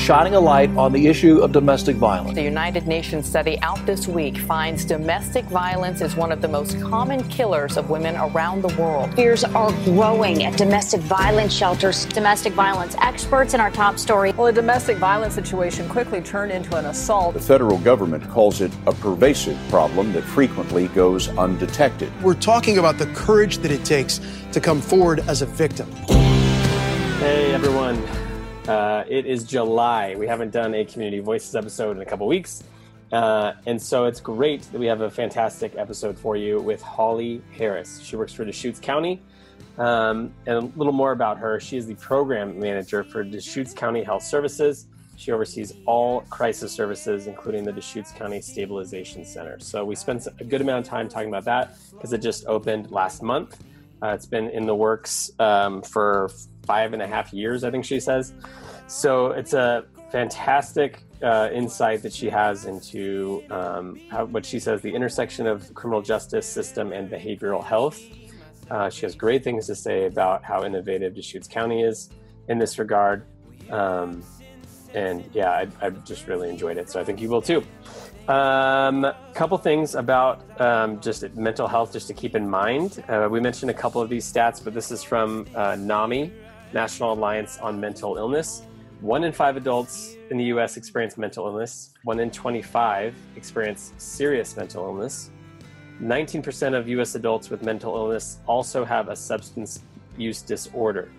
shining a light on the issue of domestic violence. The United Nations study out this week finds domestic violence is one of the most common killers of women around the world. Fears are growing at domestic violence shelters. Domestic violence experts in our top story. Well, a domestic violence situation quickly turned into an assault. The federal government calls it a pervasive problem that frequently goes undetected. We're talking about the courage that it takes to come forward as a victim. Hey everyone, uh, it is July. We haven't done a Community Voices episode in a couple weeks. Uh, and so it's great that we have a fantastic episode for you with Holly Harris. She works for Deschutes County. Um, and a little more about her. She is the program manager for Deschutes County Health Services. She oversees all crisis services, including the Deschutes County Stabilization Center. So we spent a good amount of time talking about that because it just opened last month. Uh, it's been in the works um, for five and a half years, I think she says. So it's a fantastic uh, insight that she has into um, how, what she says the intersection of criminal justice system and behavioral health. Uh, she has great things to say about how innovative Deschutes County is in this regard. Um, and yeah, I, I've just really enjoyed it. So I think you will too. A um, couple things about um, just mental health, just to keep in mind. Uh, we mentioned a couple of these stats, but this is from uh, NAMI, National Alliance on Mental Illness. One in five adults in the US experience mental illness. One in 25 experience serious mental illness. 19% of US adults with mental illness also have a substance use disorder.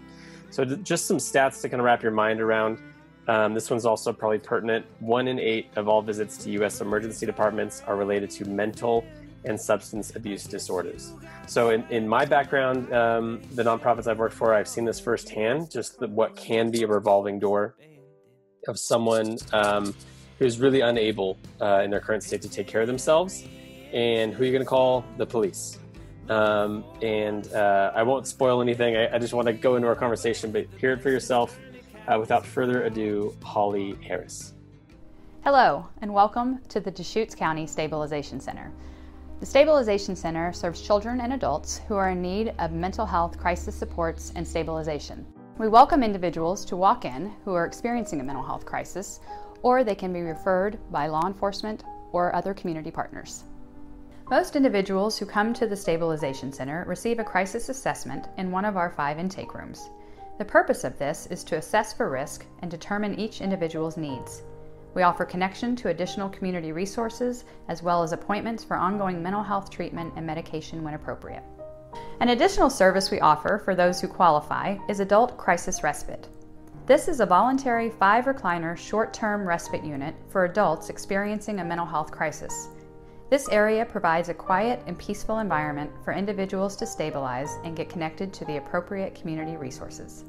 So, just some stats to kind of wrap your mind around. Um, this one's also probably pertinent. One in eight of all visits to U.S. emergency departments are related to mental and substance abuse disorders. So, in, in my background, um, the nonprofits I've worked for, I've seen this firsthand just the, what can be a revolving door of someone um, who's really unable uh, in their current state to take care of themselves. And who are you going to call? The police. Um, and uh, I won't spoil anything. I, I just want to go into our conversation, but hear it for yourself uh, without further ado, Holly Harris. Hello, and welcome to the Deschutes County Stabilization Center. The Stabilization Center serves children and adults who are in need of mental health crisis supports and stabilization. We welcome individuals to walk in who are experiencing a mental health crisis, or they can be referred by law enforcement or other community partners. Most individuals who come to the Stabilization Center receive a crisis assessment in one of our five intake rooms. The purpose of this is to assess for risk and determine each individual's needs. We offer connection to additional community resources as well as appointments for ongoing mental health treatment and medication when appropriate. An additional service we offer for those who qualify is Adult Crisis Respite. This is a voluntary five recliner short term respite unit for adults experiencing a mental health crisis. This area provides a quiet and peaceful environment for individuals to stabilize and get connected to the appropriate community resources.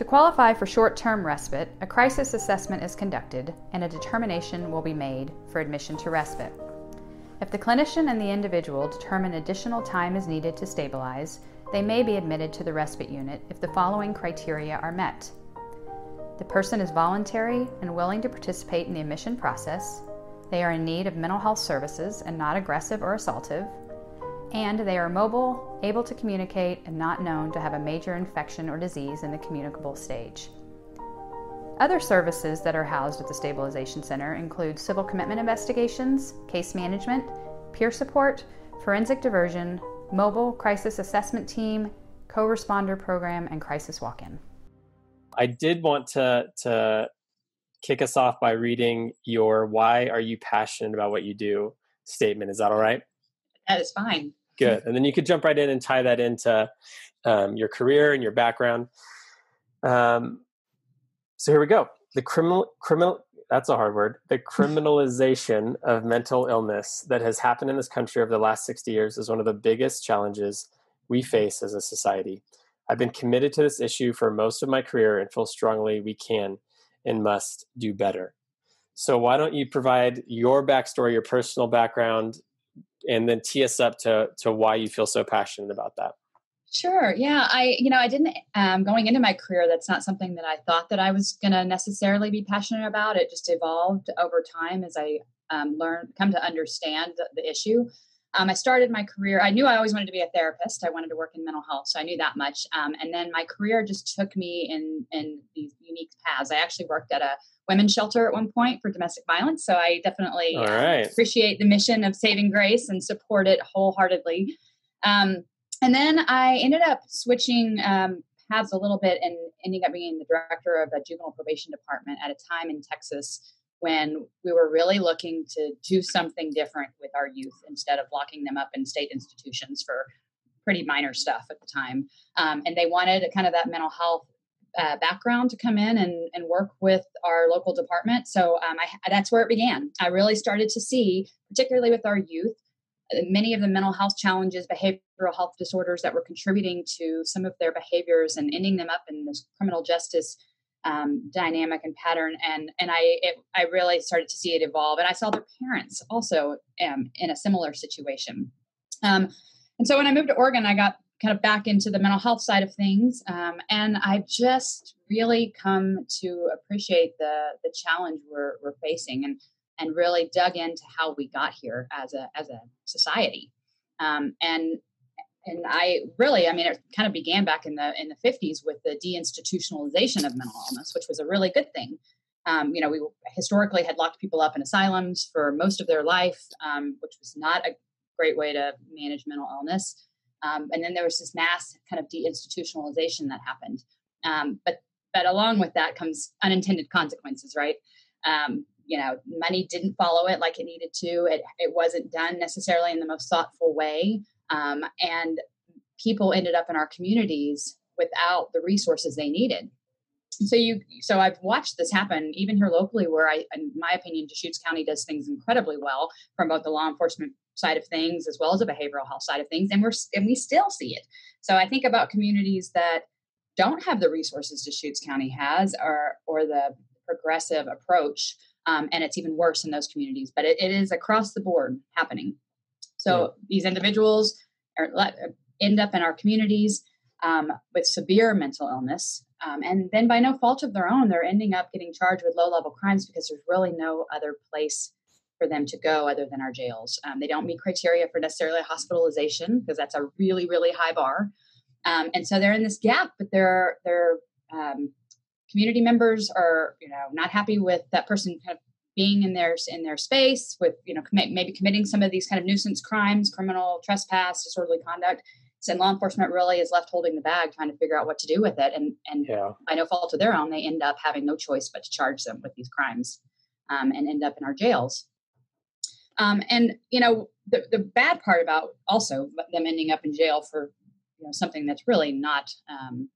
To qualify for short term respite, a crisis assessment is conducted and a determination will be made for admission to respite. If the clinician and the individual determine additional time is needed to stabilize, they may be admitted to the respite unit if the following criteria are met. The person is voluntary and willing to participate in the admission process, they are in need of mental health services and not aggressive or assaultive. And they are mobile, able to communicate, and not known to have a major infection or disease in the communicable stage. Other services that are housed at the Stabilization Center include civil commitment investigations, case management, peer support, forensic diversion, mobile crisis assessment team, co responder program, and crisis walk in. I did want to, to kick us off by reading your Why Are You Passionate About What You Do statement. Is that all right? That is fine. Good. And then you could jump right in and tie that into um, your career and your background. Um, so here we go. The criminal, criminal, that's a hard word. The criminalization of mental illness that has happened in this country over the last 60 years is one of the biggest challenges we face as a society. I've been committed to this issue for most of my career and feel strongly we can and must do better. So, why don't you provide your backstory, your personal background, and then tee us up to, to why you feel so passionate about that? Sure. Yeah. I, you know, I didn't, um, going into my career, that's not something that I thought that I was going to necessarily be passionate about. It just evolved over time as I um, learned, come to understand the, the issue. Um, I started my career. I knew I always wanted to be a therapist. I wanted to work in mental health, so I knew that much. Um, and then my career just took me in in these unique paths. I actually worked at a women's shelter at one point for domestic violence, so I definitely right. um, appreciate the mission of Saving Grace and support it wholeheartedly. Um, and then I ended up switching um, paths a little bit and ending up being the director of a juvenile probation department at a time in Texas when we were really looking to do something different with our youth instead of locking them up in state institutions for pretty minor stuff at the time. Um, and they wanted kind of that mental health uh, background to come in and, and work with our local department. So um, I, that's where it began. I really started to see, particularly with our youth, uh, many of the mental health challenges, behavioral health disorders that were contributing to some of their behaviors and ending them up in this criminal justice um, dynamic and pattern and and I it, I really started to see it evolve and I saw their parents also um, in a similar situation. Um, and so when I moved to Oregon I got kind of back into the mental health side of things um, and I've just really come to appreciate the the challenge we're, we're facing and and really dug into how we got here as a as a society. Um, and and I really, I mean, it kind of began back in the in the 50s with the deinstitutionalization of mental illness, which was a really good thing. Um, you know, we historically had locked people up in asylums for most of their life, um, which was not a great way to manage mental illness. Um, and then there was this mass kind of deinstitutionalization that happened. Um, but but along with that comes unintended consequences, right? Um, you know, money didn't follow it like it needed to. It it wasn't done necessarily in the most thoughtful way. Um, and people ended up in our communities without the resources they needed. So you, so I've watched this happen even here locally, where I, in my opinion, Deschutes County does things incredibly well from both the law enforcement side of things as well as the behavioral health side of things, and we're and we still see it. So I think about communities that don't have the resources Deschutes County has, or or the progressive approach, um, and it's even worse in those communities. But it, it is across the board happening. So yeah. these individuals are, end up in our communities um, with severe mental illness. Um, and then by no fault of their own, they're ending up getting charged with low level crimes because there's really no other place for them to go other than our jails. Um, they don't meet criteria for necessarily hospitalization because that's a really, really high bar. Um, and so they're in this gap, but their their um, community members are, you know, not happy with that person kind of being in their in their space with you know maybe committing some of these kind of nuisance crimes criminal trespass disorderly conduct and law enforcement really is left holding the bag trying to figure out what to do with it and and yeah. by no fault of their own they end up having no choice but to charge them with these crimes um, and end up in our jails um, and you know the, the bad part about also them ending up in jail for you know something that's really not um,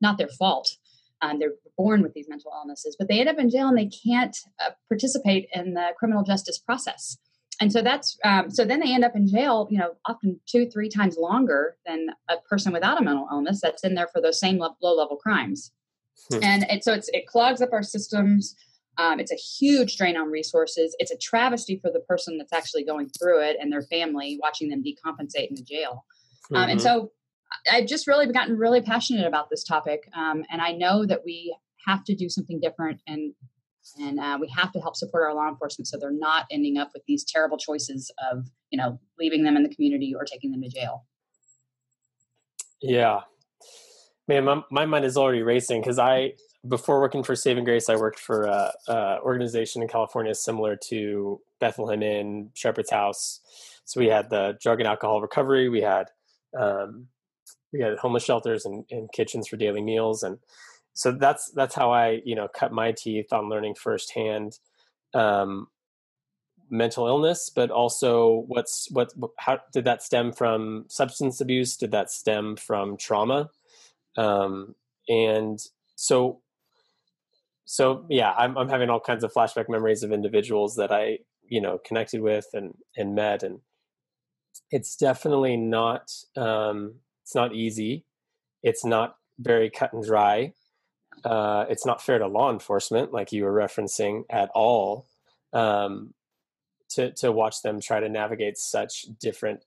not their fault um, they're born with these mental illnesses, but they end up in jail and they can't uh, participate in the criminal justice process. And so that's um, so then they end up in jail, you know, often two, three times longer than a person without a mental illness that's in there for those same low level crimes. Hmm. And it, so it's, it clogs up our systems. Um, it's a huge drain on resources. It's a travesty for the person that's actually going through it and their family, watching them decompensate in the jail. Mm-hmm. Um, and mm-hmm. so I've just really gotten really passionate about this topic, um, and I know that we have to do something different, and and uh, we have to help support our law enforcement so they're not ending up with these terrible choices of you know leaving them in the community or taking them to jail. Yeah, man, my, my mind is already racing because I before working for Saving Grace, I worked for a, a, organization in California similar to Bethlehem Inn, Shepherd's House. So we had the drug and alcohol recovery. We had um, we had homeless shelters and, and kitchens for daily meals. And so that's that's how i you know cut my teeth on learning firsthand um, mental illness but also what's what how did that stem from substance abuse? Did that stem from trauma? Um, and so so yeah I'm, I'm having all kinds of flashback memories of individuals that i you know connected with and and met. And it's definitely not um, it's not easy. It's not very cut and dry. Uh, it's not fair to law enforcement, like you were referencing, at all. Um, to to watch them try to navigate such different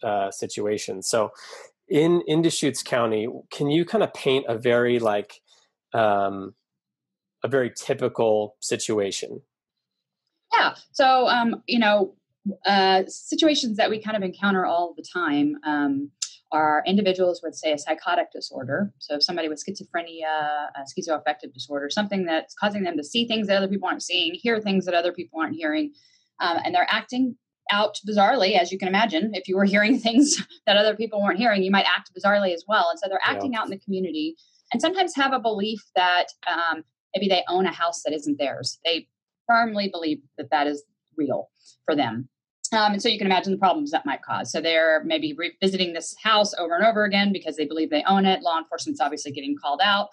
uh, situations. So, in in Deschutes County, can you kind of paint a very like um, a very typical situation? Yeah. So, um, you know, uh, situations that we kind of encounter all the time um, are individuals with, say, a psychotic disorder. So, if somebody with schizophrenia, a schizoaffective disorder, something that's causing them to see things that other people aren't seeing, hear things that other people aren't hearing, um, and they're acting out bizarrely, as you can imagine. If you were hearing things that other people weren't hearing, you might act bizarrely as well. And so they're acting yeah. out in the community and sometimes have a belief that um, maybe they own a house that isn't theirs. They firmly believe that that is real for them. Um, and so you can imagine the problems that might cause. So they're maybe revisiting this house over and over again because they believe they own it. Law enforcement's obviously getting called out.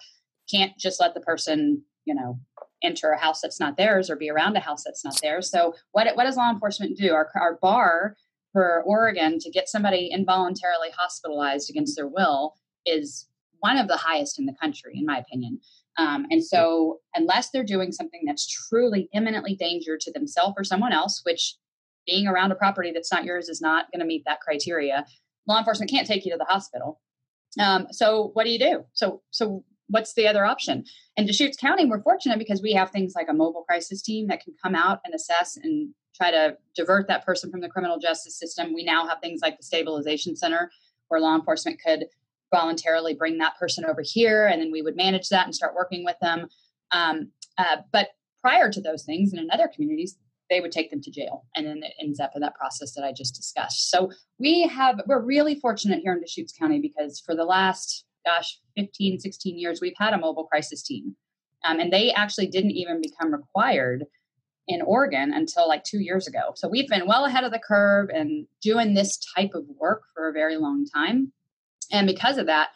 Can't just let the person, you know, enter a house that's not theirs or be around a house that's not theirs. So what what does law enforcement do? Our, our bar for Oregon to get somebody involuntarily hospitalized against their will is one of the highest in the country, in my opinion. Um, and so, unless they're doing something that's truly imminently danger to themselves or someone else, which being around a property that's not yours is not going to meet that criteria, law enforcement can't take you to the hospital. Um, so, what do you do? So, so what's the other option? In Deschutes County, we're fortunate because we have things like a mobile crisis team that can come out and assess and try to divert that person from the criminal justice system. We now have things like the stabilization center where law enforcement could voluntarily bring that person over here and then we would manage that and start working with them. Um, uh, but prior to those things and in other communities, they would take them to jail and then it ends up in that process that I just discussed. So we have, we're really fortunate here in Deschutes County because for the last gosh, 15, 16 years, we've had a mobile crisis team. Um, and they actually didn't even become required in Oregon until like two years ago. So we've been well ahead of the curve and doing this type of work for a very long time. And because of that,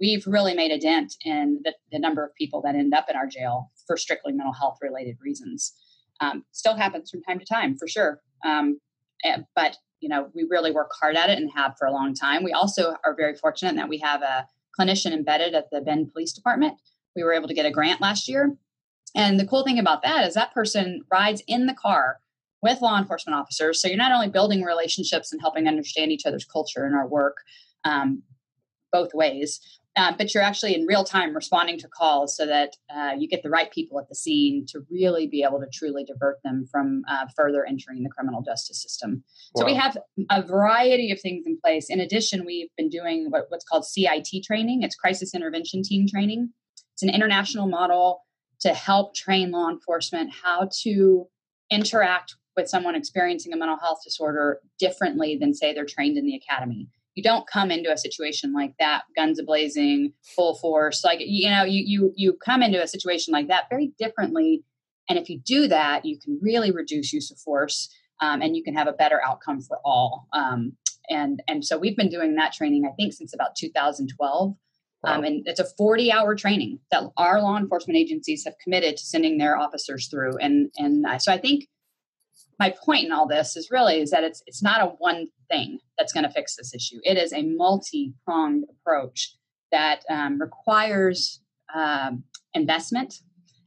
we've really made a dent in the, the number of people that end up in our jail for strictly mental health related reasons. Um, still happens from time to time, for sure. Um, but you know, we really work hard at it and have for a long time. We also are very fortunate that we have a clinician embedded at the Bend Police Department. We were able to get a grant last year. And the cool thing about that is that person rides in the car with law enforcement officers. So you're not only building relationships and helping understand each other's culture and our work um, both ways, uh, but you're actually in real time responding to calls so that uh, you get the right people at the scene to really be able to truly divert them from uh, further entering the criminal justice system. Wow. So we have a variety of things in place. In addition, we've been doing what, what's called CIT training. It's crisis intervention team training. It's an international model to help train law enforcement how to interact with someone experiencing a mental health disorder differently than say they're trained in the academy you don't come into a situation like that guns blazing full force like you know you you you come into a situation like that very differently. And if you do that you can really reduce use of force um, and you can have a better outcome for all. Um, and and so we've been doing that training i think since about 2012 wow. um, and it's a 40 hour training that our law enforcement agencies have committed to sending their officers through. And and so i think my point in all this is really is that it's it's not a one thing that's going to fix this issue. It is a multi-pronged approach that um, requires um, investment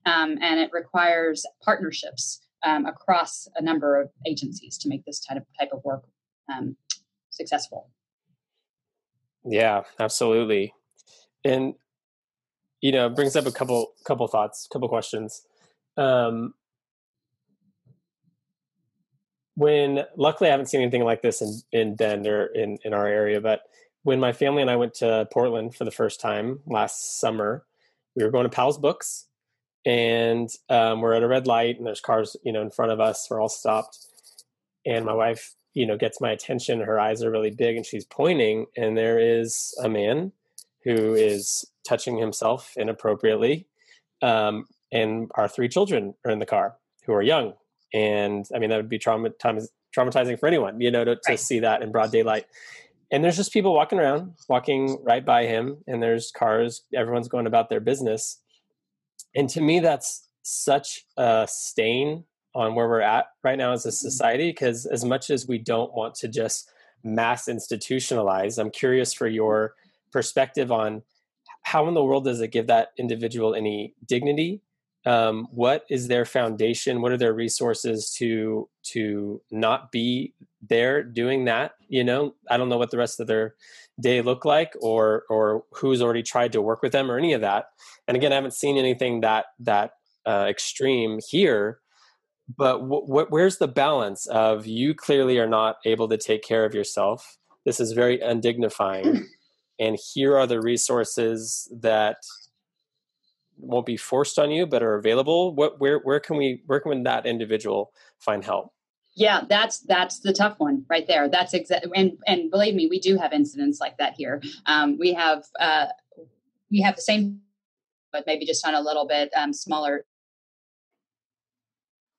um, and it requires partnerships um, across a number of agencies to make this type of type of work um, successful. Yeah, absolutely, and you know, brings up a couple couple thoughts, couple questions. Um, when luckily I haven't seen anything like this in in Bend or in in our area, but when my family and I went to Portland for the first time last summer, we were going to Powell's Books, and um, we're at a red light, and there's cars, you know, in front of us. We're all stopped, and my wife, you know, gets my attention. Her eyes are really big, and she's pointing, and there is a man who is touching himself inappropriately, um, and our three children are in the car who are young, and I mean that would be traumatizing for anyone, you know, to, to right. see that in broad daylight. And there's just people walking around, walking right by him, and there's cars. Everyone's going about their business, and to me, that's such a stain on where we're at right now as a mm-hmm. society. Because as much as we don't want to just mass institutionalize, I'm curious for your perspective on how in the world does it give that individual any dignity um, what is their foundation? What are their resources to to not be there doing that you know? I don't know what the rest of their day look like or or who's already tried to work with them or any of that. And again i haven't seen anything that that uh, extreme here but w- w- where's the balance of you clearly are not able to take care of yourself. This is very undignifying. And here are the resources that won't be forced on you but are available what where where can we where can that individual find help? Yeah that's that's the tough one right there. That's exactly and and believe me we do have incidents like that here. Um, we have uh, we have the same but maybe just on a little bit um, smaller.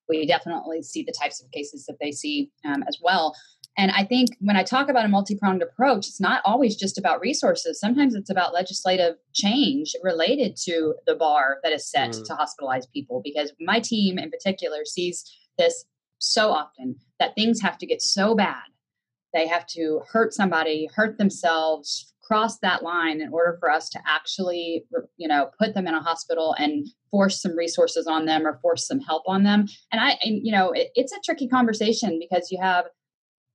We definitely see the types of cases that they see um, as well and I think when I talk about a multi pronged approach, it's not always just about resources. Sometimes it's about legislative change related to the bar that is set mm. to hospitalize people. Because my team in particular sees this so often that things have to get so bad. They have to hurt somebody, hurt themselves, cross that line in order for us to actually, you know, put them in a hospital and force some resources on them or force some help on them. And I, and, you know, it, it's a tricky conversation because you have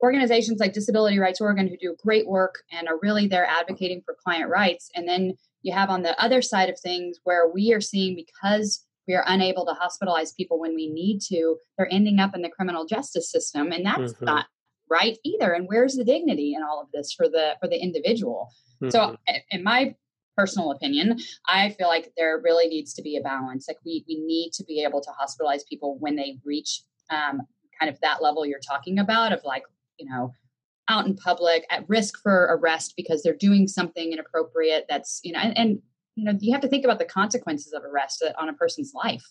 organizations like Disability Rights Oregon who do great work and are really there advocating for client rights. And then you have on the other side of things where we are seeing because we are unable to hospitalize people when we need to, they're ending up in the criminal justice system. And that's mm-hmm. not right either. And where's the dignity in all of this for the for the individual? Mm-hmm. So in my personal opinion, I feel like there really needs to be a balance. Like we we need to be able to hospitalize people when they reach um, kind of that level you're talking about of like you know out in public at risk for arrest because they're doing something inappropriate that's you know and, and you know you have to think about the consequences of arrest on a person's life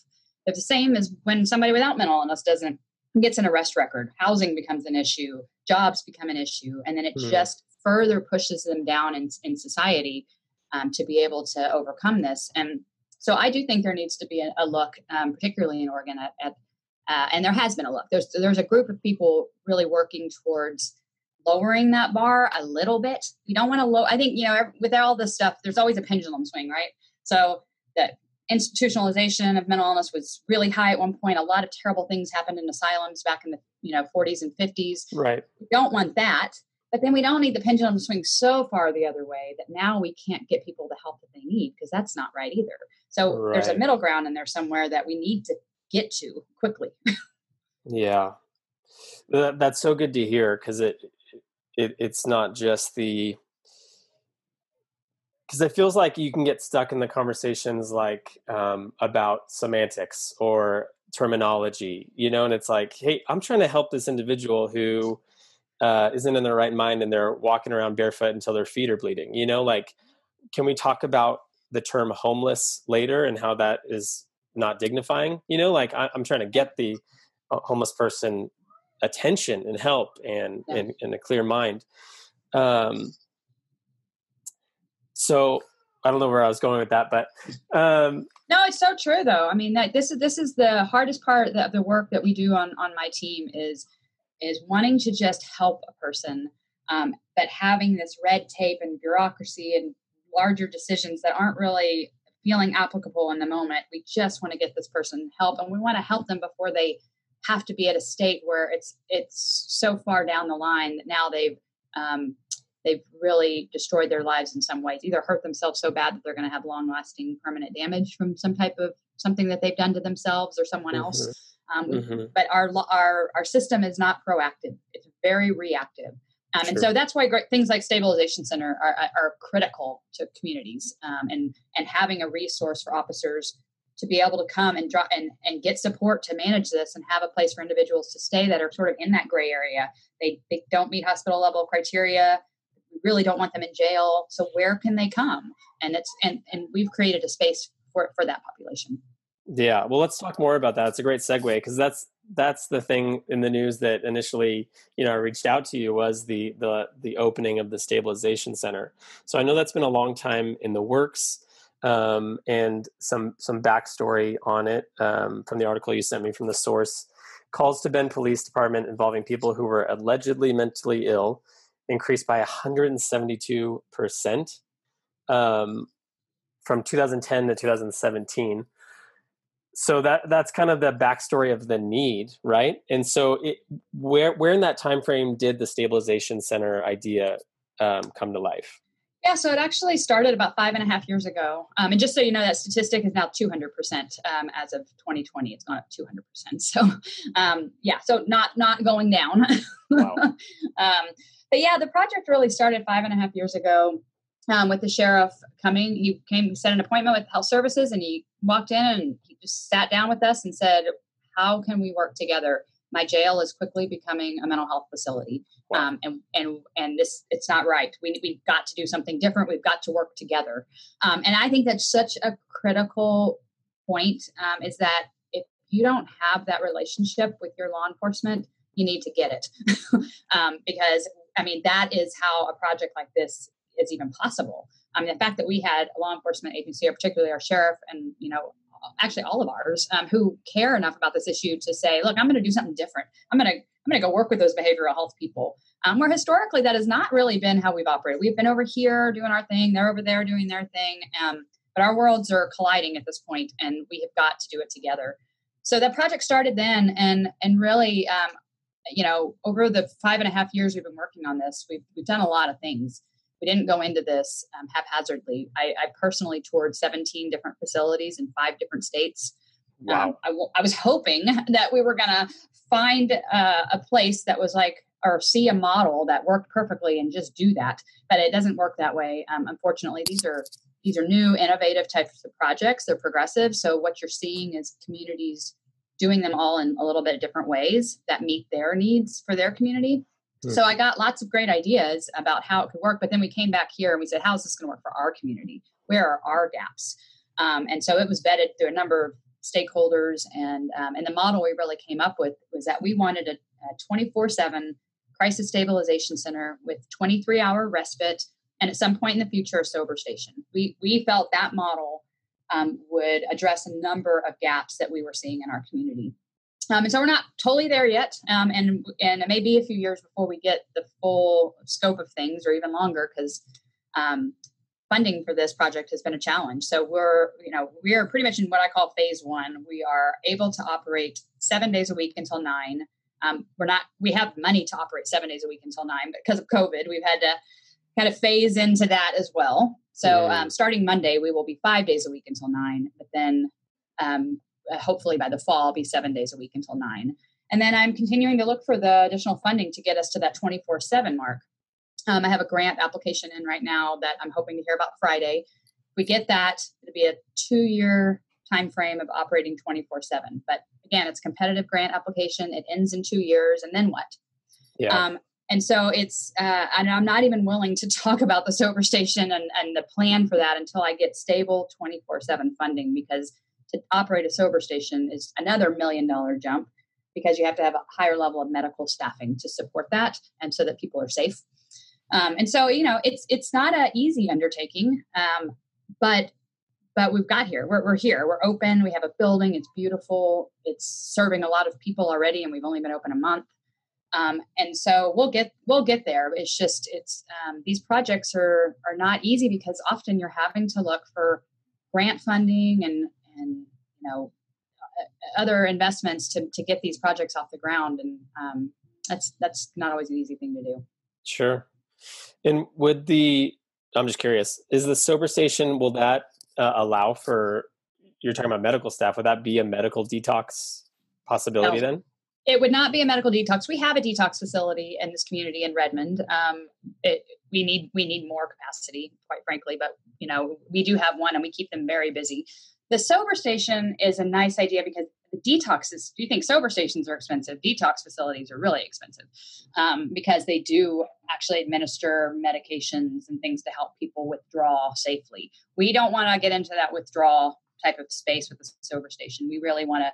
they're the same as when somebody without mental illness doesn't gets an arrest record housing becomes an issue jobs become an issue and then it mm-hmm. just further pushes them down in, in society um, to be able to overcome this and so i do think there needs to be a, a look um, particularly in oregon at, at uh, and there has been a look. There's there's a group of people really working towards lowering that bar a little bit. We don't want to low. I think you know with all this stuff, there's always a pendulum swing, right? So that institutionalization of mental illness was really high at one point. A lot of terrible things happened in asylums back in the you know 40s and 50s. Right. We don't want that. But then we don't need the pendulum to swing so far the other way that now we can't get people the help that they need because that's not right either. So right. there's a middle ground in there somewhere that we need to get to quickly. yeah, that, that's so good to hear because it, it it's not just the because it feels like you can get stuck in the conversations like um, about semantics or terminology, you know, and it's like, hey, I'm trying to help this individual who uh, not in their right mind and they're walking around barefoot until their feet are bleeding, you know, like, can we talk about the term homeless later and how that is not dignifying you know like I, am trying to get the uh, homeless person attention and help and, yeah. and, and a clear mind um so I don't know where I was going with that, but um, no, it's so true though. I mean, that, this is this is the hardest part of the work that we do on on my team is is wanting to just help a person, um, but having this red tape and bureaucracy and larger decisions that aren't really feeling applicable in the moment. We just want to get this person help and we want to help them before they have to be at a state where it's it's so far down the line that now they've um, they've really destroyed their lives in some ways either hurt themselves so bad that they're going to have long lasting permanent damage from some type of something that they've done to themselves or someone else mm-hmm. Um, mm-hmm. but our our our system is not proactive it's very reactive um, sure. And so that's why great, things like stabilization center are, are critical to communities um, and and having a resource for officers to be able to come and draw and, and get support to manage this and have a place for individuals to stay that are sort of in that gray area. They, they don't meet hospital level criteria. We really don't want them in jail. So where can they come? And it's and and we've created a space for for that population. Yeah, well, let's talk more about that. It's a great segue because that's that's the thing in the news that initially you know I reached out to you was the the the opening of the stabilization center. So I know that's been a long time in the works. Um, and some some backstory on it um, from the article you sent me from the source. Calls to Bend Police Department involving people who were allegedly mentally ill increased by 172 percent um, from 2010 to 2017 so that that's kind of the backstory of the need right and so it, where where in that time frame did the stabilization center idea um, come to life Yeah, so it actually started about five and a half years ago. Um, and just so you know, that statistic is now 200% um, as of 2020. It's gone up 200%. So, um, yeah, so not not going down. Wow. Um, but yeah, the project really started five and a half years ago um, with the sheriff coming. He came, set an appointment with health services, and he walked in and he just sat down with us and said, "How can we work together?" My jail is quickly becoming a mental health facility, wow. um, and and and this it's not right. We we've got to do something different. We've got to work together, um, and I think that's such a critical point. Um, is that if you don't have that relationship with your law enforcement, you need to get it, um, because I mean that is how a project like this is even possible. I mean, the fact that we had a law enforcement agency, or particularly our sheriff, and you know, actually all of ours, um, who care enough about this issue to say, "Look, I'm going to do something different. I'm going to I'm going to go work with those behavioral health people." Um, where historically that has not really been how we've operated. We've been over here doing our thing, they're over there doing their thing, um, but our worlds are colliding at this point, and we have got to do it together. So that project started then, and and really, um, you know, over the five and a half years we've been working on this, we've we've done a lot of things we didn't go into this um, haphazardly. I, I, personally toured 17 different facilities in five different states. Wow. Um, I, w- I was hoping that we were going to find uh, a place that was like, or see a model that worked perfectly and just do that. But it doesn't work that way. Um, unfortunately, these are these are new, innovative types of projects. They're progressive. So what you're seeing is communities doing them all in a little bit different ways that meet their needs for their community. So I got lots of great ideas about how it could work, but then we came back here and we said, "How is this going to work for our community? Where are our gaps?" Um, and so it was vetted through a number of stakeholders, and um, and the model we really came up with was that we wanted a 24 7 crisis stabilization center with 23 hour respite, and at some point in the future, a sober station. We we felt that model um, would address a number of gaps that we were seeing in our community. Um, and so we're not totally there yet, um, and and it may be a few years before we get the full scope of things, or even longer, because um, funding for this project has been a challenge. So we're you know we are pretty much in what I call phase one. We are able to operate seven days a week until nine. Um, we're not we have money to operate seven days a week until nine, but because of COVID, we've had to kind of phase into that as well. So mm. starting Monday, we will be five days a week until nine, but then um, hopefully by the fall, be seven days a week until nine. And then I'm continuing to look for the additional funding to get us to that 24 7 mark. Um, I have a grant application in right now that I'm hoping to hear about Friday. If we get that, it'll be a two year time frame of operating 24 7. But again, it's competitive grant application. It ends in two years, and then what? Yeah. Um, and so it's, uh, and I'm not even willing to talk about the sober station and, and the plan for that until I get stable 24 7 funding because to operate a sober station is another million dollar jump because you have to have a higher level of medical staffing to support that and so that people are safe. Um, and so you know it's it's not an easy undertaking um, but but we've got here. We're, we're here. We're open. We have a building. It's beautiful. It's serving a lot of people already and we've only been open a month. Um, and so we'll get we'll get there. It's just it's um, these projects are are not easy because often you're having to look for grant funding and and you know uh, other investments to to get these projects off the ground, and um, that's that's not always an easy thing to do. Sure. And would the I'm just curious, is the sober station will that uh, allow for you're talking about medical staff? Would that be a medical detox possibility no. then? It would not be a medical detox. We have a detox facility in this community in Redmond. Um, it, we need we need more capacity, quite frankly, but you know we do have one, and we keep them very busy. The sober station is a nice idea because the detoxes, do you think sober stations are expensive? Detox facilities are really expensive um, because they do actually administer medications and things to help people withdraw safely. We don't want to get into that withdrawal type of space with the sober station. We really want to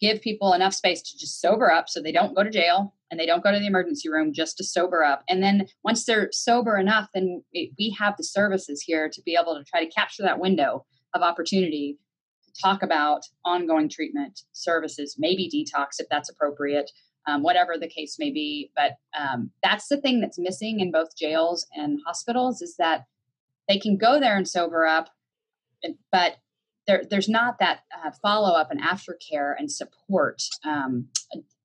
give people enough space to just sober up so they don't go to jail and they don't go to the emergency room just to sober up. And then once they're sober enough, then we have the services here to be able to try to capture that window of opportunity talk about ongoing treatment services, maybe detox if that's appropriate, um, whatever the case may be. But um, that's the thing that's missing in both jails and hospitals is that they can go there and sober up, but there, there's not that uh, follow up and aftercare and support um,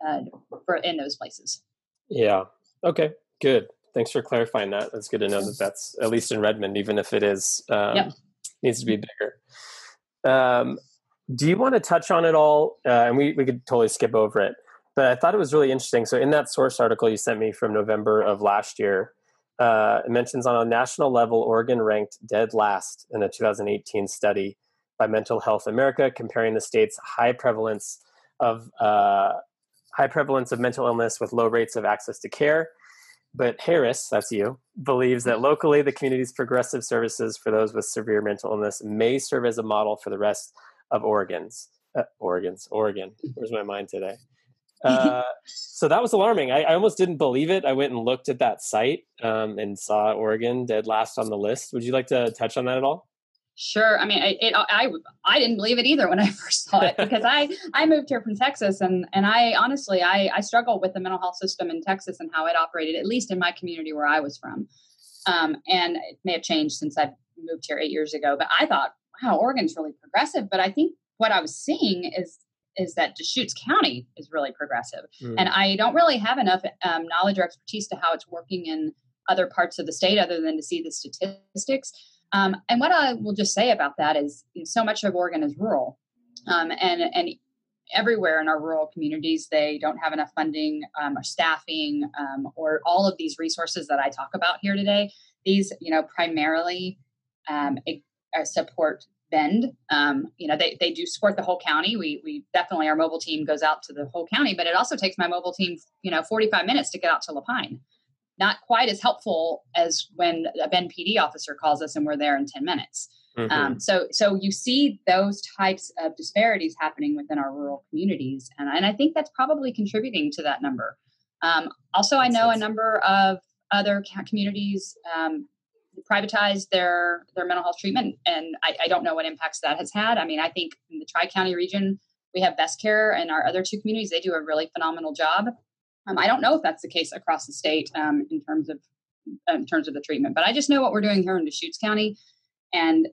uh, for in those places. Yeah. Okay. Good. Thanks for clarifying that. That's good to know that that's at least in Redmond, even if it is um, yep. needs to be bigger. Um, do you want to touch on it all? Uh, and we, we could totally skip over it, but I thought it was really interesting. So in that source article you sent me from November of last year, uh, it mentions on a national level, Oregon ranked dead last in a 2018 study by Mental Health America, comparing the state's high prevalence of uh, high prevalence of mental illness with low rates of access to care. But Harris, that's you, believes that locally the community's progressive services for those with severe mental illness may serve as a model for the rest of Oregon's. Uh, Oregon's, Oregon. Where's my mind today? Uh, so that was alarming. I, I, almost didn't believe it. I went and looked at that site um, and saw Oregon dead last on the list. Would you like to touch on that at all? Sure. I mean, it, it, I I didn't believe it either when I first saw it because I I moved here from Texas and and I honestly I I struggle with the mental health system in Texas and how it operated at least in my community where I was from, um, and it may have changed since I moved here eight years ago. But I thought, wow, Oregon's really progressive. But I think what I was seeing is is that Deschutes County is really progressive, mm. and I don't really have enough um, knowledge or expertise to how it's working in other parts of the state other than to see the statistics. Um, and what I will just say about that is you know, so much of Oregon is rural. Um, and, and everywhere in our rural communities, they don't have enough funding um, or staffing um, or all of these resources that I talk about here today. These, you know, primarily um, uh, support Bend. Um, you know, they, they do support the whole county. We, we definitely, our mobile team goes out to the whole county, but it also takes my mobile team, you know, 45 minutes to get out to La Pine not quite as helpful as when a Bend PD officer calls us and we're there in 10 minutes. Mm-hmm. Um, so, so you see those types of disparities happening within our rural communities, and, and I think that's probably contributing to that number. Um, also, I know a number of other communities um, privatized their their mental health treatment, and I, I, don't know what impacts that has had. I mean, I think in the Tri County region, we have BestCare, and our other two communities they do a really phenomenal job. Um, I don't know if that's the case across the state um, in terms of in terms of the treatment, but I just know what we're doing here in Deschutes County, and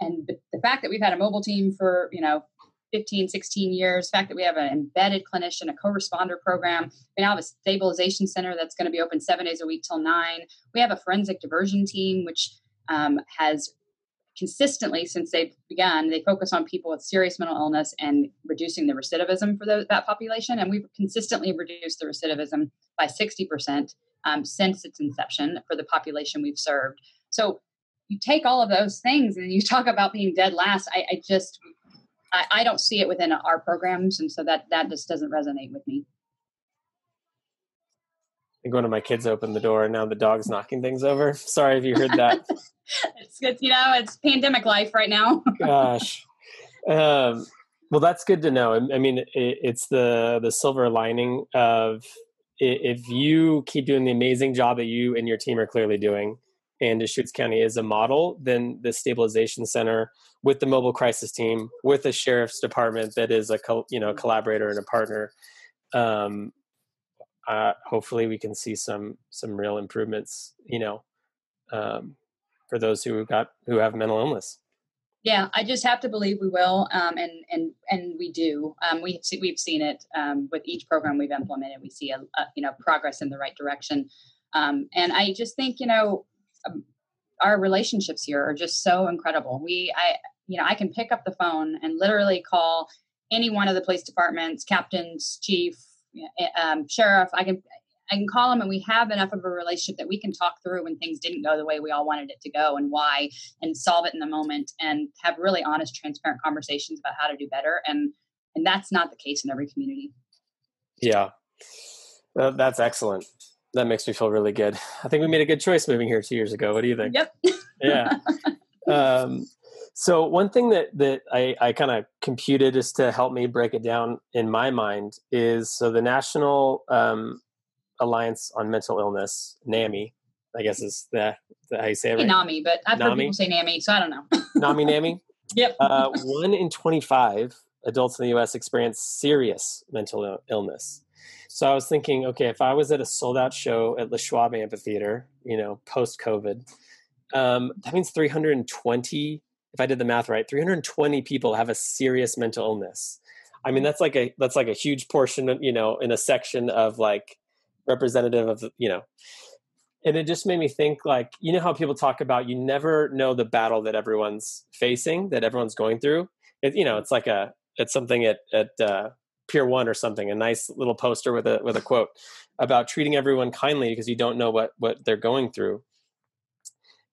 and the fact that we've had a mobile team for you know 15 16 years the fact that we have an embedded clinician a co-responder program we now have a stabilization center that's going to be open seven days a week till nine. We have a forensic diversion team which um, has consistently since they've begun they focus on people with serious mental illness and reducing the recidivism for the, that population. And we've consistently reduced the recidivism by 60% um, since its inception for the population we've served. So you take all of those things and you talk about being dead last i, I just I, I don't see it within our programs. And so that that just doesn't resonate with me think one of my kids opened the door and now the dog's knocking things over. Sorry if you heard that. it's good. You know, it's pandemic life right now. Gosh. Um, well, that's good to know. I mean, it, it's the, the silver lining of if you keep doing the amazing job that you and your team are clearly doing, and Deschutes County is a model, then the stabilization center with the mobile crisis team, with the sheriff's department that is a you know collaborator and a partner, um, uh, hopefully we can see some some real improvements you know um, for those who got who have mental illness. Yeah i just have to believe we will um, and and and we do. Um, we see, we've seen it um, with each program we've implemented we see a, a you know progress in the right direction. Um, and i just think you know um, our relationships here are just so incredible. We i you know i can pick up the phone and literally call any one of the police departments captains chief um, sheriff, I can I can call him and we have enough of a relationship that we can talk through when things didn't go the way we all wanted it to go and why and solve it in the moment and have really honest, transparent conversations about how to do better. And and that's not the case in every community. Yeah. that's excellent. That makes me feel really good. I think we made a good choice moving here two years ago. What do you think? Yep. yeah. Um, so one thing that that I, I kind of computed is to help me break it down in my mind is so the National um, Alliance on Mental Illness, NAMI, I guess is the, the how you say it right? NAMI, but I've NAMI? heard people say NAMI, so I don't know. NAMI, NAMI. Yep. Uh, one in twenty-five adults in the U.S. experience serious mental illness. So I was thinking, okay, if I was at a sold-out show at Les Schwab Amphitheater, you know, post-COVID, um, that means 320 if I did the math right, 320 people have a serious mental illness. I mean, that's like a that's like a huge portion, of, you know, in a section of like representative of you know. and it just made me think like you know how people talk about you never know the battle that everyone's facing that everyone's going through it, you know it's like a it's something at at uh, pier one or something a nice little poster with a with a quote about treating everyone kindly because you don't know what what they're going through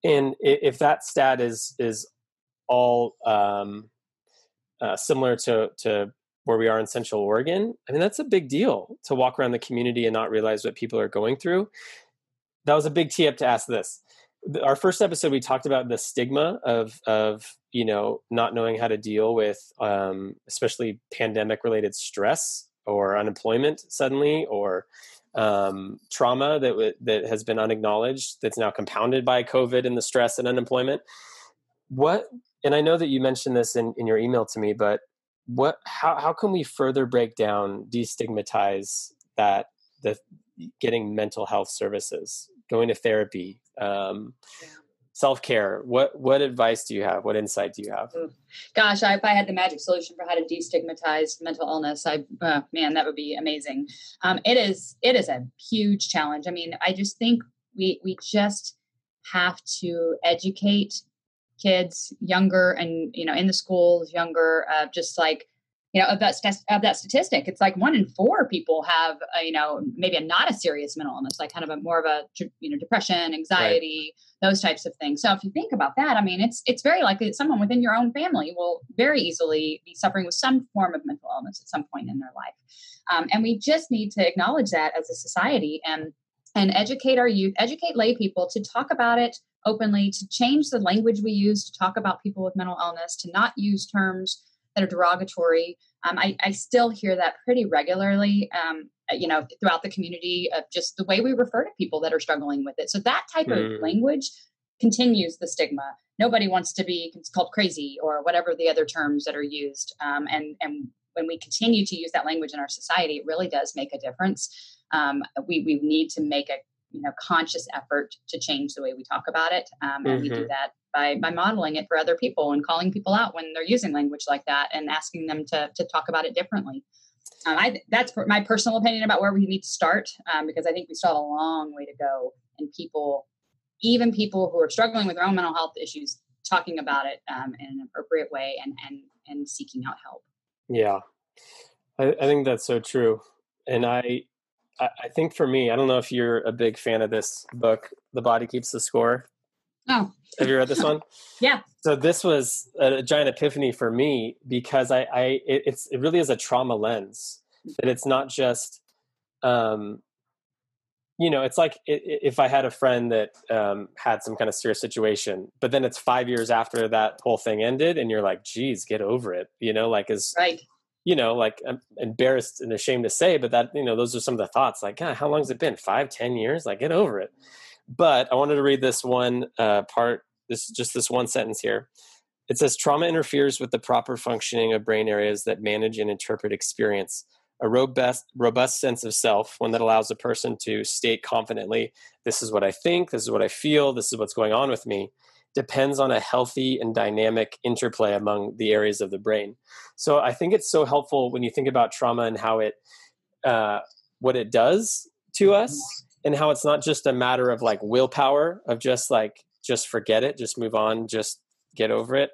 and if that stat is is all um, uh, similar to to where we are in Central Oregon, I mean that's a big deal to walk around the community and not realize what people are going through. That was a big tee up to ask this. Our first episode, we talked about the stigma of of you know not knowing how to deal with um, especially pandemic related stress or unemployment suddenly or um, trauma that w- that has been unacknowledged that's now compounded by COVID and the stress and unemployment. What and I know that you mentioned this in, in your email to me, but what how how can we further break down destigmatize that the getting mental health services, going to therapy, um, self care. What what advice do you have? What insight do you have? Gosh, I, if I had the magic solution for how to destigmatize mental illness, I uh, man, that would be amazing. Um, it is it is a huge challenge. I mean, I just think we we just have to educate kids younger and you know in the schools younger uh, just like you know of that of that statistic it's like one in four people have a, you know maybe a not a serious mental illness like kind of a more of a you know depression anxiety right. those types of things so if you think about that i mean it's it's very likely that someone within your own family will very easily be suffering with some form of mental illness at some point in their life um, and we just need to acknowledge that as a society and and educate our youth educate lay people to talk about it openly to change the language we use to talk about people with mental illness to not use terms that are derogatory. Um, I, I, still hear that pretty regularly, um, you know, throughout the community of just the way we refer to people that are struggling with it. So that type mm. of language continues the stigma. Nobody wants to be called crazy or whatever the other terms that are used. Um, and and when we continue to use that language in our society, it really does make a difference. Um, we we need to make a you know conscious effort to change the way we talk about it, um, and mm-hmm. we do mm-hmm. that by by modeling it for other people and calling people out when they're using language like that and asking them to to talk about it differently. Um, I, that's my personal opinion about where we need to start um, because I think we still have a long way to go, and people, even people who are struggling with their own mental health issues, talking about it um, in an appropriate way and and and seeking out help. Yeah, I, I think that's so true, and I I think for me, I don't know if you're a big fan of this book, The Body Keeps the Score. Oh. Have you read this one? yeah. So this was a giant epiphany for me because I, I it, it's it really is a trauma lens that it's not just, um, you know, it's like if I had a friend that um, had some kind of serious situation, but then it's five years after that whole thing ended, and you're like, "Geez, get over it," you know, like is right you know, like I'm embarrassed and ashamed to say, but that, you know, those are some of the thoughts like, God, how long has it been? Five, ten years? Like, get over it. But I wanted to read this one uh, part, this is just this one sentence here. It says trauma interferes with the proper functioning of brain areas that manage and interpret experience. A robust, robust sense of self, one that allows a person to state confidently, this is what I think, this is what I feel, this is what's going on with me, depends on a healthy and dynamic interplay among the areas of the brain. So I think it's so helpful when you think about trauma and how it, uh, what it does to us, and how it's not just a matter of like willpower of just like just forget it, just move on, just get over it.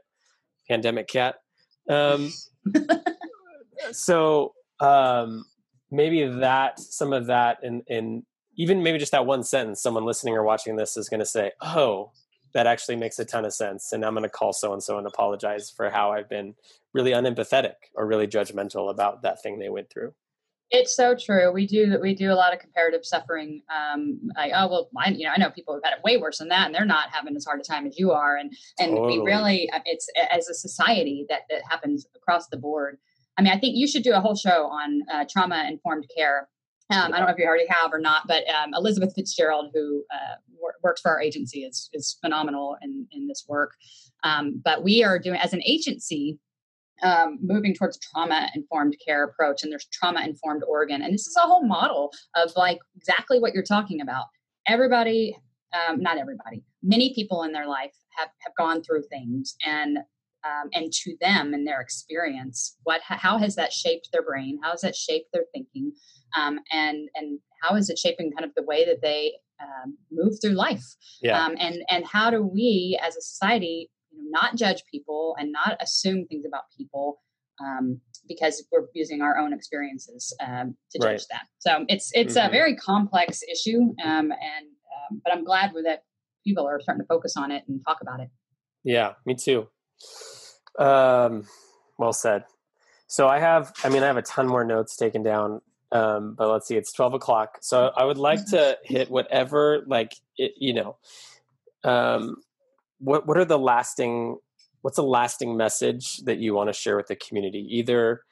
Pandemic cat. Um, so um, maybe that some of that and and even maybe just that one sentence, someone listening or watching this is going to say, "Oh, that actually makes a ton of sense. And I'm going to call so and so and apologize for how I've been really unempathetic or really judgmental about that thing they went through. It's so true. We do that. we do a lot of comparative suffering. Um, like, oh well, I, you know, I know people who've had it way worse than that, and they're not having as hard a time as you are. And and totally. we really, uh, it's as a society that that happens across the board. I mean, I think you should do a whole show on uh, trauma informed care um, I don't know if you already have or not, but um, Elizabeth Fitzgerald, who uh, wor- works for our agency, is is phenomenal in in this work. Um, but we are doing as an agency. Um, moving towards trauma informed care approach and there's trauma informed Oregon and this is a whole model of like exactly what you're talking about everybody um, not everybody many people in their life have, have gone through things and um, and to them and their experience what how has that shaped their brain how has that shaped their thinking um, and and how is it shaping kind of the way that they um, move through life? Yeah. Um, and and how do we as a society you know, not judge people and not assume things about people um, because we're using our own experiences um, to judge Right. that. So it's it's Mhm. a very complex issue, um, and um, but I'm glad that people are starting to focus on it and talk about it. Yeah, me too. Um, well said. So I have, I mean, I have a ton more notes taken down, um, but let's see, it's 12 o'clock. So I would like to hit whatever, like, it, you know, um, what, what are the lasting, what's a lasting message that you want to share with the community? Either,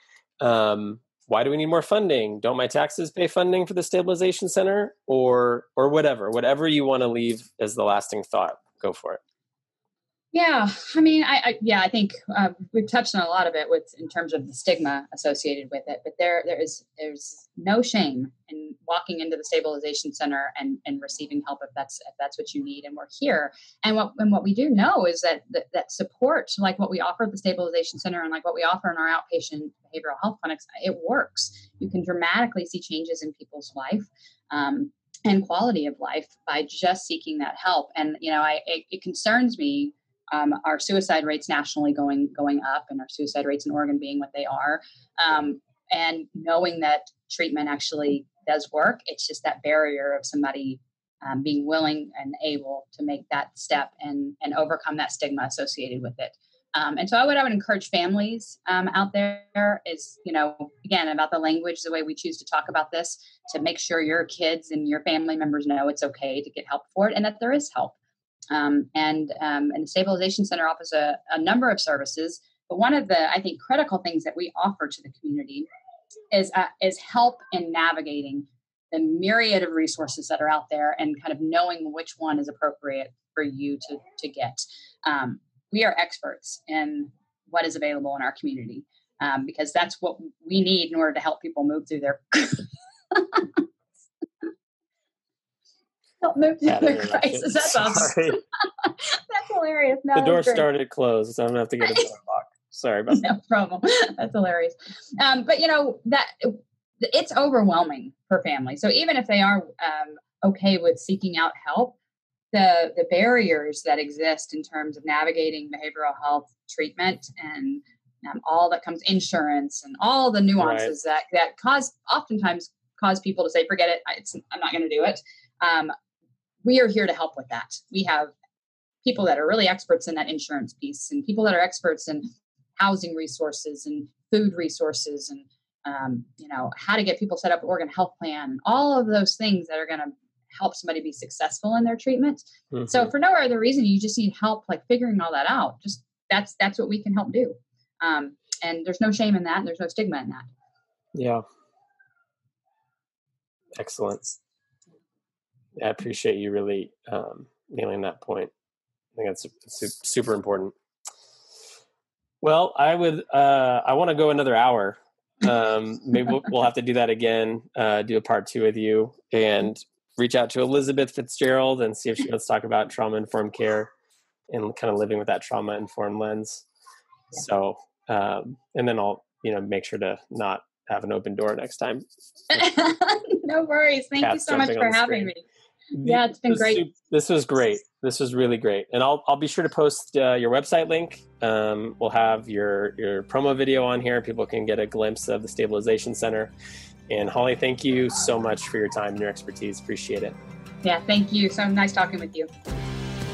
um, why do we need more funding? Don't my taxes pay funding for the stabilization center or, or whatever, whatever you want to leave as the lasting thought, go for it. Yeah, I mean, I, I yeah, I think uh, we've touched on a lot of it with in terms of the stigma associated with it. But there, there is there's no shame in walking into the stabilization center and and receiving help if that's if that's what you need. And we're here. And what and what we do know is that that, that support, like what we offer at the stabilization center and like what we offer in our outpatient behavioral health clinics, it works. You can dramatically see changes in people's life. Um, and quality of life by just seeking that help. And you know, I it, it concerns me um, our suicide rates nationally going going up, and our suicide rates in Oregon being what they are, um, and knowing that treatment actually does work. It's just that barrier of somebody um, being willing and able to make that step and and overcome that stigma associated with it. Um, and so, I would I would encourage families um, out there is you know again about the language, the way we choose to talk about this, to make sure your kids and your family members know it's okay to get help for it, and that there is help. Um, and um, and the stabilization center offers a, a number of services but one of the i think critical things that we offer to the community is uh, is help in navigating the myriad of resources that are out there and kind of knowing which one is appropriate for you to to get. Um, we are experts in what is available in our community um, because that's what we need in order to help people move through their help move through Cat their interrupted. crisis. That's awesome. That's hilarious. No, the door started closed, so I'm gonna have to get a door lock. Sorry about that. no problem. That's hilarious. Um, but you know that it's overwhelming for families. So even if they are um, okay with seeking out help, the the barriers that exist in terms of navigating behavioral health treatment and um, all that comes insurance and all the nuances that that cause oftentimes cause people to say, "Forget it. It's, I'm not going to do it." Um, we are here to help with that. We have people that are really experts in that insurance piece and people that are experts in housing resources and food resources and um, you know how to get people set up an Oregon Health Plan and all of those things that are going to help somebody be successful in their treatment so Mhm. for no other reason you just need help like figuring all that out just that's that's what we can help do um, and there's no shame in that and there's no stigma in that yeah, excellent. I appreciate you really um, nailing that point. I think that's super important. Well, I would. Uh, I want to go another hour. Um, maybe we'll, we'll have to do that again. Uh, do a part two with you and reach out to Elizabeth Fitzgerald and see if she wants to talk about trauma informed care and kind of living with that trauma informed lens. So, um, and then I'll you know make sure to not have an open door next time. no worries thank you so much for having screen. me Yeah, it's been This great. This was great. This was really great, and I'll I'll be sure to post uh, your website link. Um, we'll have your your promo video on here. People can get a glimpse of the stabilization center. And Holly, thank you so much for your time and your expertise. Appreciate it. yeah thank you so nice talking with you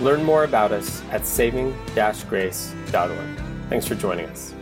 Learn more about us at saving-grace.org. Thanks for joining us.